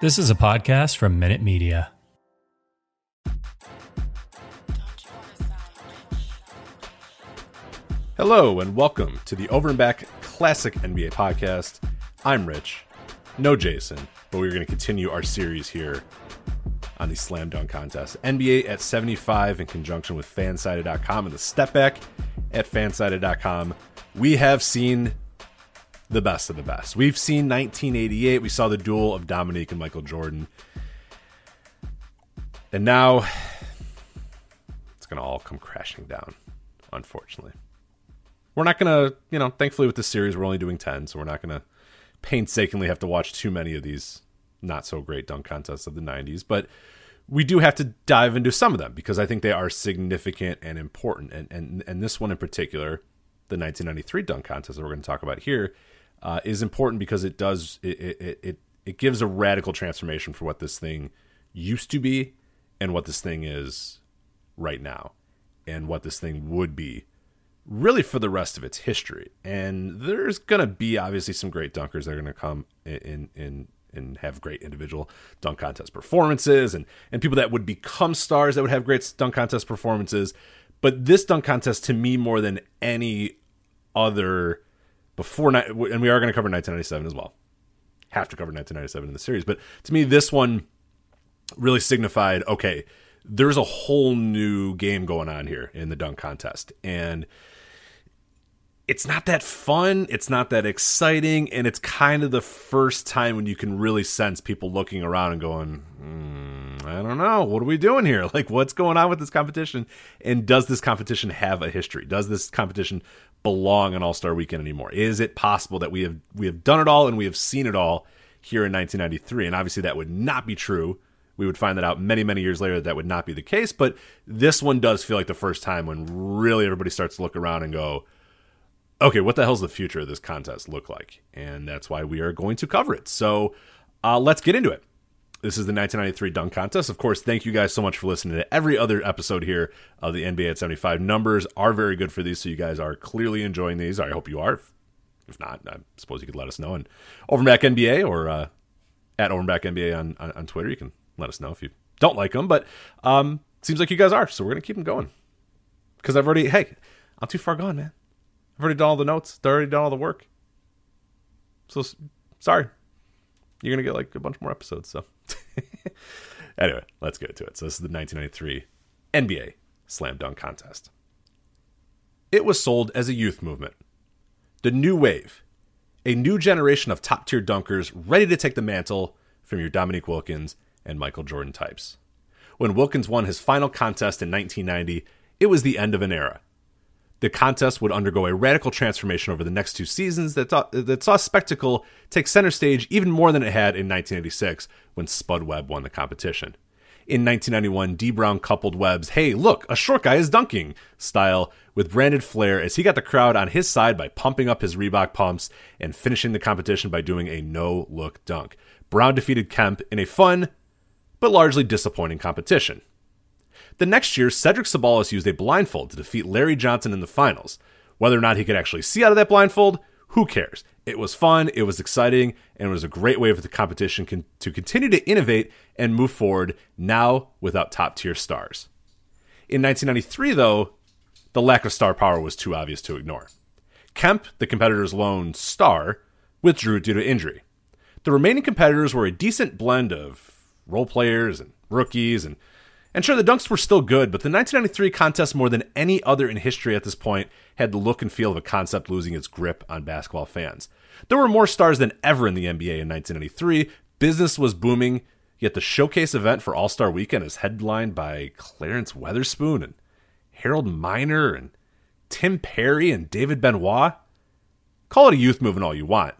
This is a podcast from Minute Media. Hello, and welcome to the Over and Back Classic NBA podcast. I'm Rich, no Jason, but we're going to continue our series here on the Slam Dunk Contest. NBA at 75 in conjunction with Fansided.com and the Step Back at Fansided.com. We have seen the best of the best. We've seen 1988. We saw the duel of Dominique and Michael Jordan. And now it's going to all come crashing down, unfortunately. We're not going to, you know, thankfully with this series, we're only doing 10, so we're not going to painstakingly have to watch too many of these not so great dunk contests of the 90s. But we do have to dive into some of them because I think they are significant and important. And, and, and this one in particular, the 1993 dunk contest that we're going to talk about here, uh, is important because it does it, it it it gives a radical transformation for what this thing used to be and what this thing is right now and what this thing would be really for the rest of its history. And there's going to be obviously some great dunkers that are going to come in in and have great individual dunk contest performances and and people that would become stars that would have great dunk contest performances. But this dunk contest to me more than any other before and we are going to cover 1997 as well. Have to cover 1997 in the series, but to me this one really signified okay, there's a whole new game going on here in the dunk contest and it's not that fun, it's not that exciting, and it's kind of the first time when you can really sense people looking around and going, mm, I don't know, what are we doing here? Like, what's going on with this competition? And does this competition have a history? Does this competition belong on All Star Weekend anymore? Is it possible that we have we have done it all and we have seen it all here in 1993? And obviously, that would not be true. We would find that out many, many years later that, that would not be the case. But this one does feel like the first time when really everybody starts to look around and go, okay, what the hell's the future of this contest look like? And that's why we are going to cover it. So uh, let's get into it. This is the 1993 dunk contest. Of course, thank you guys so much for listening to every other episode here of the NBA at 75. Numbers are very good for these, so you guys are clearly enjoying these. I hope you are. If not, I suppose you could let us know. And Overback NBA or uh, at Overback NBA on, on, on, Twitter, you can let us know if you don't like them. But um, seems like you guys are, so we're gonna keep them going. Because I've already, hey, I'm too far gone, man. I've already done all the notes. They've already done all the work. So sorry, you're gonna get like a bunch more episodes. So anyway, let's get to it. So this is the 1993 NBA Slam Dunk Contest. It was sold as a youth movement, the new wave, a new generation of top tier dunkers ready to take the mantle from your Dominique Wilkins and Michael Jordan types. When Wilkins won his final contest in 1990, it was the end of an era the contest would undergo a radical transformation over the next two seasons that, that saw spectacle take center stage even more than it had in 1986 when Spud Webb won the competition. In 1991, Dee Brown coupled Webb's "Hey, look, a short guy is dunking" style with branded flair as he got the crowd on his side by pumping up his Reebok pumps and finishing the competition by doing a no-look dunk. Brown defeated Kemp in a fun but largely disappointing competition. The next year, Cedric Ceballos used a blindfold to defeat Larry Johnson in the finals. Whether or not he could actually see out of that blindfold, who cares? It was fun, it was exciting, and it was a great way for the competition con- to continue to innovate and move forward, now without top tier stars. In 1993, though, the lack of star power was too obvious to ignore. Kemp, the competitor's lone star, withdrew due to injury. The remaining competitors were a decent blend of role players and rookies and and sure the dunks were still good, but the 1993 contest more than any other in history at this point had the look and feel of a concept losing its grip on basketball fans. There were more stars than ever in the NBA in 1993. Business was booming, yet the showcase event for All-Star Weekend is headlined by Clarence Weatherspoon and Harold Miner and Tim Perry and David Benoit. Call it a youth movement all you want.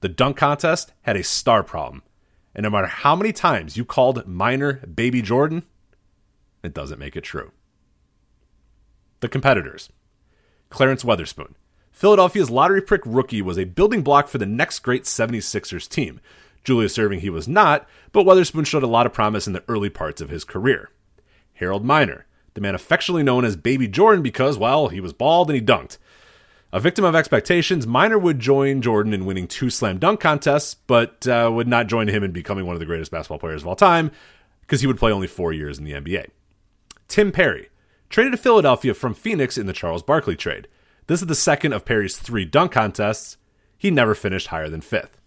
The dunk contest had a star problem. And no matter how many times you called Miner Baby Jordan, it doesn't make it true. The competitors Clarence Weatherspoon. Philadelphia's lottery prick rookie was a building block for the next great 76ers team. Julius Erving he was not, but Weatherspoon showed a lot of promise in the early parts of his career. Harold Miner, the man affectionately known as Baby Jordan because, well, he was bald and he dunked. A victim of expectations, Miner would join Jordan in winning two slam dunk contests, but uh, would not join him in becoming one of the greatest basketball players of all time because he would play only four years in the NBA. Tim Perry, traded to Philadelphia from Phoenix in the Charles Barkley trade. This is the second of Perry's three dunk contests. He never finished higher than fifth.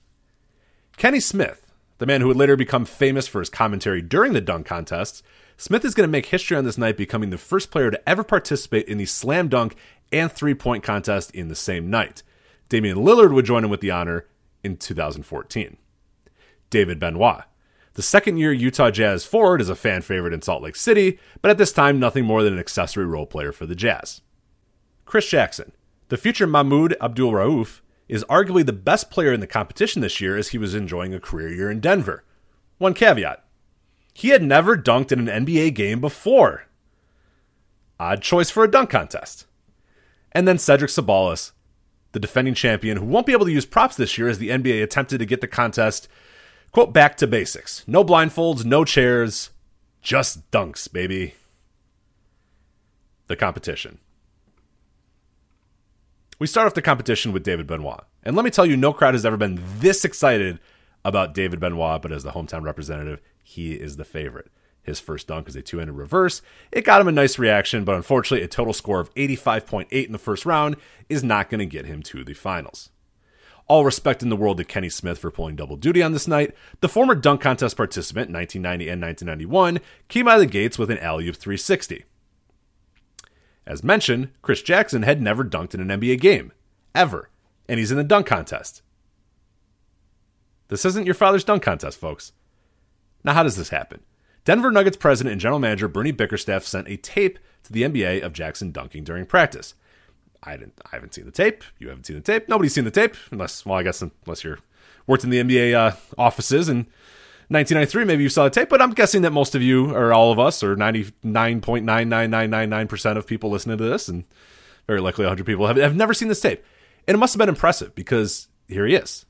Kenny Smith, the man who would later become famous for his commentary during the dunk contests, Smith is going to make history on this night, becoming the first player to ever participate in the slam dunk and three point contest in the same night. Damian Lillard would join him with the honor in 2014. David Benoit, the second year Utah Jazz forward is a fan favorite in Salt Lake City, but at this time, nothing more than an accessory role player for the Jazz. Chris Jackson, the future Mahmoud Abdul Rauf, is arguably the best player in the competition this year as he was enjoying a career year in Denver. One caveat he had never dunked in an NBA game before. Odd choice for a dunk contest. And then Cedric Ceballos, the defending champion, who won't be able to use props this year as the NBA attempted to get the contest Quote back to basics. No blindfolds, no chairs, just dunks, baby. The competition. We start off the competition with David Benoit. And let me tell you, no crowd has ever been this excited about David Benoit, but as the hometown representative, he is the favorite. His first dunk is a two handed reverse. It got him a nice reaction, but unfortunately, a total score of 85.8 in the first round is not going to get him to the finals. All respect in the world to Kenny Smith for pulling double duty on this night. The former dunk contest participant, 1990 and 1991, came out of the gates with an alley oop 360. As mentioned, Chris Jackson had never dunked in an NBA game, ever, and he's in the dunk contest. This isn't your father's dunk contest, folks. Now, how does this happen? Denver Nuggets president and general manager Bernie Bickerstaff sent a tape to the NBA of Jackson dunking during practice. I didn't. I haven't seen the tape. You haven't seen the tape. Nobody's seen the tape, unless well, I guess unless you're worked in the NBA uh, offices in 1993, maybe you saw the tape. But I'm guessing that most of you, or all of us, or 99.99999 percent of people listening to this, and very likely 100 people have have never seen this tape. And it must have been impressive because here he is.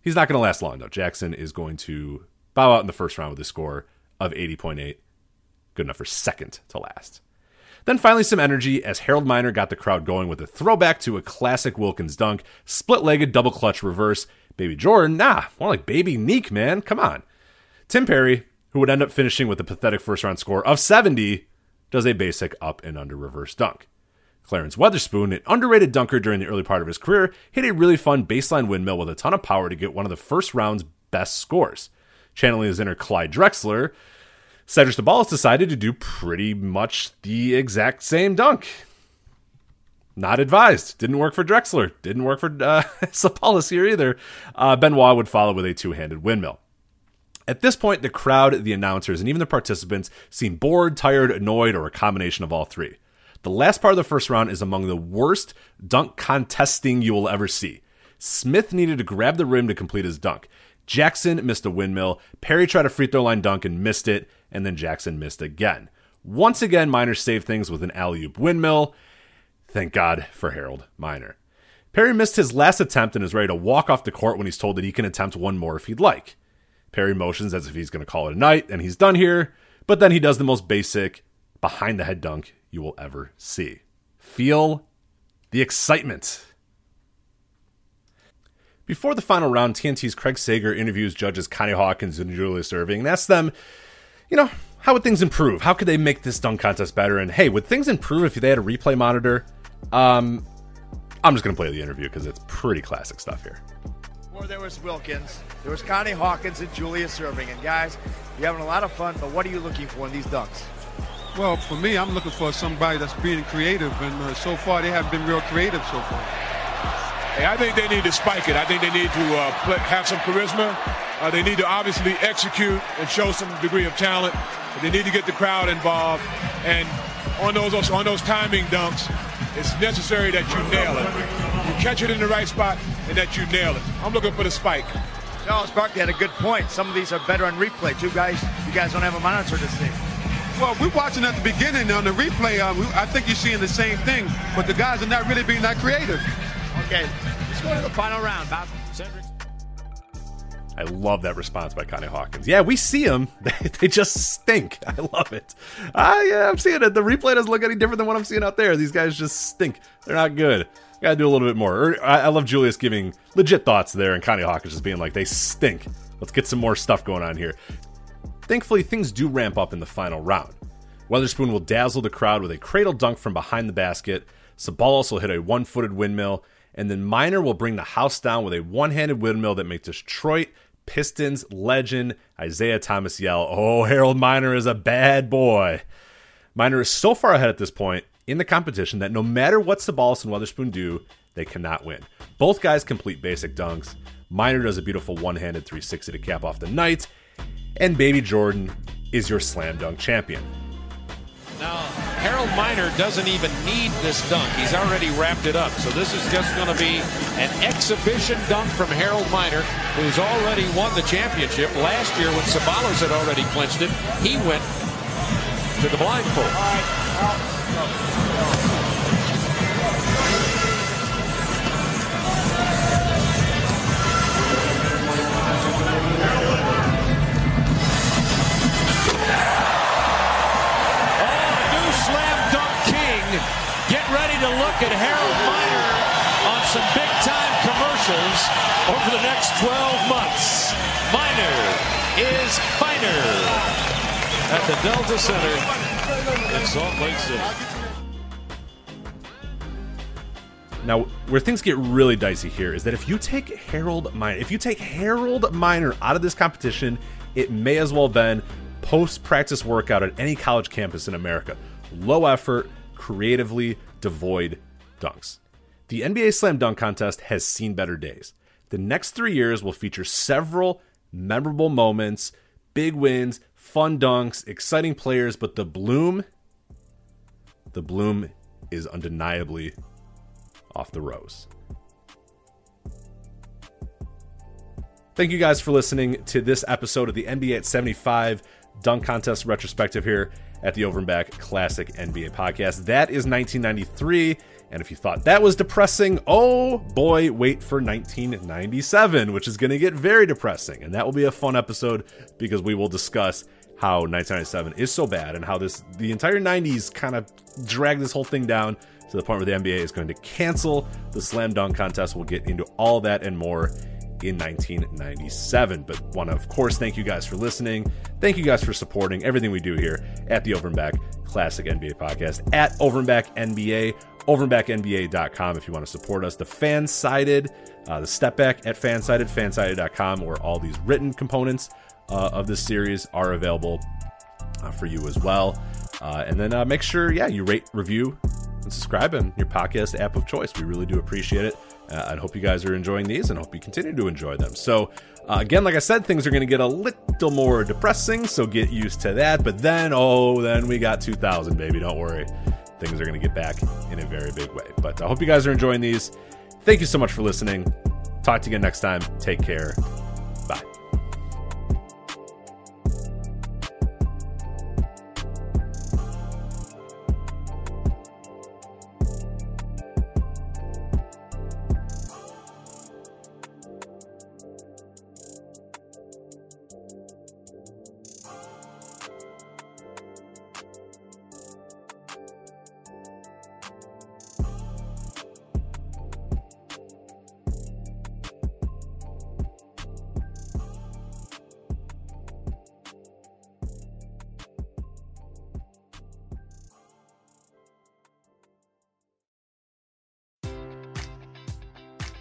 He's not going to last long though. Jackson is going to bow out in the first round with a score of 80.8, good enough for second to last. Then finally, some energy as Harold Miner got the crowd going with a throwback to a classic Wilkins dunk, split legged double clutch reverse. Baby Jordan, nah, more like Baby Nique, man. Come on. Tim Perry, who would end up finishing with a pathetic first round score of 70, does a basic up and under reverse dunk. Clarence Weatherspoon, an underrated dunker during the early part of his career, hit a really fun baseline windmill with a ton of power to get one of the first round's best scores. Channeling his inner Clyde Drexler, Cedric Ceballos decided to do pretty much the exact same dunk. Not advised. Didn't work for Drexler. Didn't work for uh, here either. Uh, Benoit would follow with a two handed windmill. At this point, the crowd, the announcers, and even the participants seem bored, tired, annoyed, or a combination of all three. The last part of the first round is among the worst dunk contesting you will ever see. Smith needed to grab the rim to complete his dunk. Jackson missed a windmill. Perry tried a free throw line dunk and missed it and then Jackson missed again. Once again, Miner saved things with an alley oop windmill. Thank God for Harold Miner. Perry missed his last attempt and is ready to walk off the court when he's told that he can attempt one more if he'd like. Perry motions as if he's going to call it a night and he's done here, but then he does the most basic behind the head dunk you will ever see. Feel the excitement. Before the final round, TNT's Craig Sager interviews judges Connie Hawkins and Julius Erving and asks them you know, how would things improve? How could they make this dunk contest better? And hey, would things improve if they had a replay monitor? Um, I'm just going to play the interview because it's pretty classic stuff here. Before there was Wilkins, there was Connie Hawkins and Julius Erving. And guys, you're having a lot of fun, but what are you looking for in these dunks? Well, for me, I'm looking for somebody that's being creative, and uh, so far they haven't been real creative so far. Hey, I think they need to spike it. I think they need to uh, play, have some charisma. Uh, they need to obviously execute and show some degree of talent. They need to get the crowd involved. And on those on those timing dunks, it's necessary that you nail it. You catch it in the right spot and that you nail it. I'm looking for the spike. Charles Barkley had a good point. Some of these are better on replay. Two guys, you guys don't have a monitor this thing. Well, we're watching at the beginning on the replay. Uh, we, I think you're seeing the same thing, but the guys are not really being that creative. Okay, let's go to the final round, Bob. Cedric. I love that response by Connie Hawkins. Yeah, we see them. they just stink. I love it. Ah, yeah, I'm seeing it. The replay doesn't look any different than what I'm seeing out there. These guys just stink. They're not good. Gotta do a little bit more. Er, I, love Julius giving legit thoughts there, and Connie Hawkins just being like, they stink. Let's get some more stuff going on here. Thankfully, things do ramp up in the final round. Weatherspoon will dazzle the crowd with a cradle dunk from behind the basket. Ceballos will hit a one footed windmill, and then Miner will bring the house down with a one handed windmill that makes Detroit Pistons legend Isiah Thomas yell, Oh, Harold Miner is a bad boy. Miner is so far ahead at this point in the competition that no matter what Ceballos and Weatherspoon do, they cannot win. Both guys complete basic dunks. Miner does a beautiful one handed 360 to cap off the night, and Baby Jordan is your slam dunk champion. Now, Harold Miner doesn't even need this dunk. He's already wrapped it up. So this is just going to be an exhibition dunk from Harold Miner, who's already won the championship. Last year, when Ceballos had already clinched it, he went to the blindfold. At the Delta Center in Salt Lake City. Now, where things get really dicey here is that if you take Harold Miner, if you take Harold Miner out of this competition, it may as well have been post-practice workout at any college campus in America. Low effort, creatively devoid dunks. The NBA Slam Dunk Contest has seen better days. The next three years will feature several memorable moments, big wins, fun dunks, exciting players, but the bloom, the bloom is undeniably off the rose. Thank you guys for listening to this episode of the NBA at 75 Dunk Contest retrospective here at the Over and Back Classic NBA podcast. That is 1993. And if you thought that was depressing, oh boy, wait for 1997, which is going to get very depressing. And that will be a fun episode because we will discuss how 1997 is so bad and how this the entire 90s kind of dragged this whole thing down to the point where the NBA is going to cancel the slam dunk contest. We'll get into all that and more in 1997. But want to, of course, thank you guys for listening. Thank you guys for supporting everything we do here at the Over and Back Classic NBA Podcast at Over and Back NBA, overandbacknba.com if you want to support us. The fan sided, uh, the step back at fansided, fansided.com, where all these written components uh, of this series are available uh, for you as well. Uh, and then uh, make sure, yeah, you rate, review, and subscribe in your podcast app of choice. We really do appreciate it. Uh, I hope you guys are enjoying these and hope you continue to enjoy them. So, uh, again, like I said, things are going to get a little more depressing, so get used to that. But then, oh, then we got 2000, baby. Don't worry. Things are going to get back in a very big way. But I hope you guys are enjoying these. Thank you so much for listening. Talk to you again next time. Take care.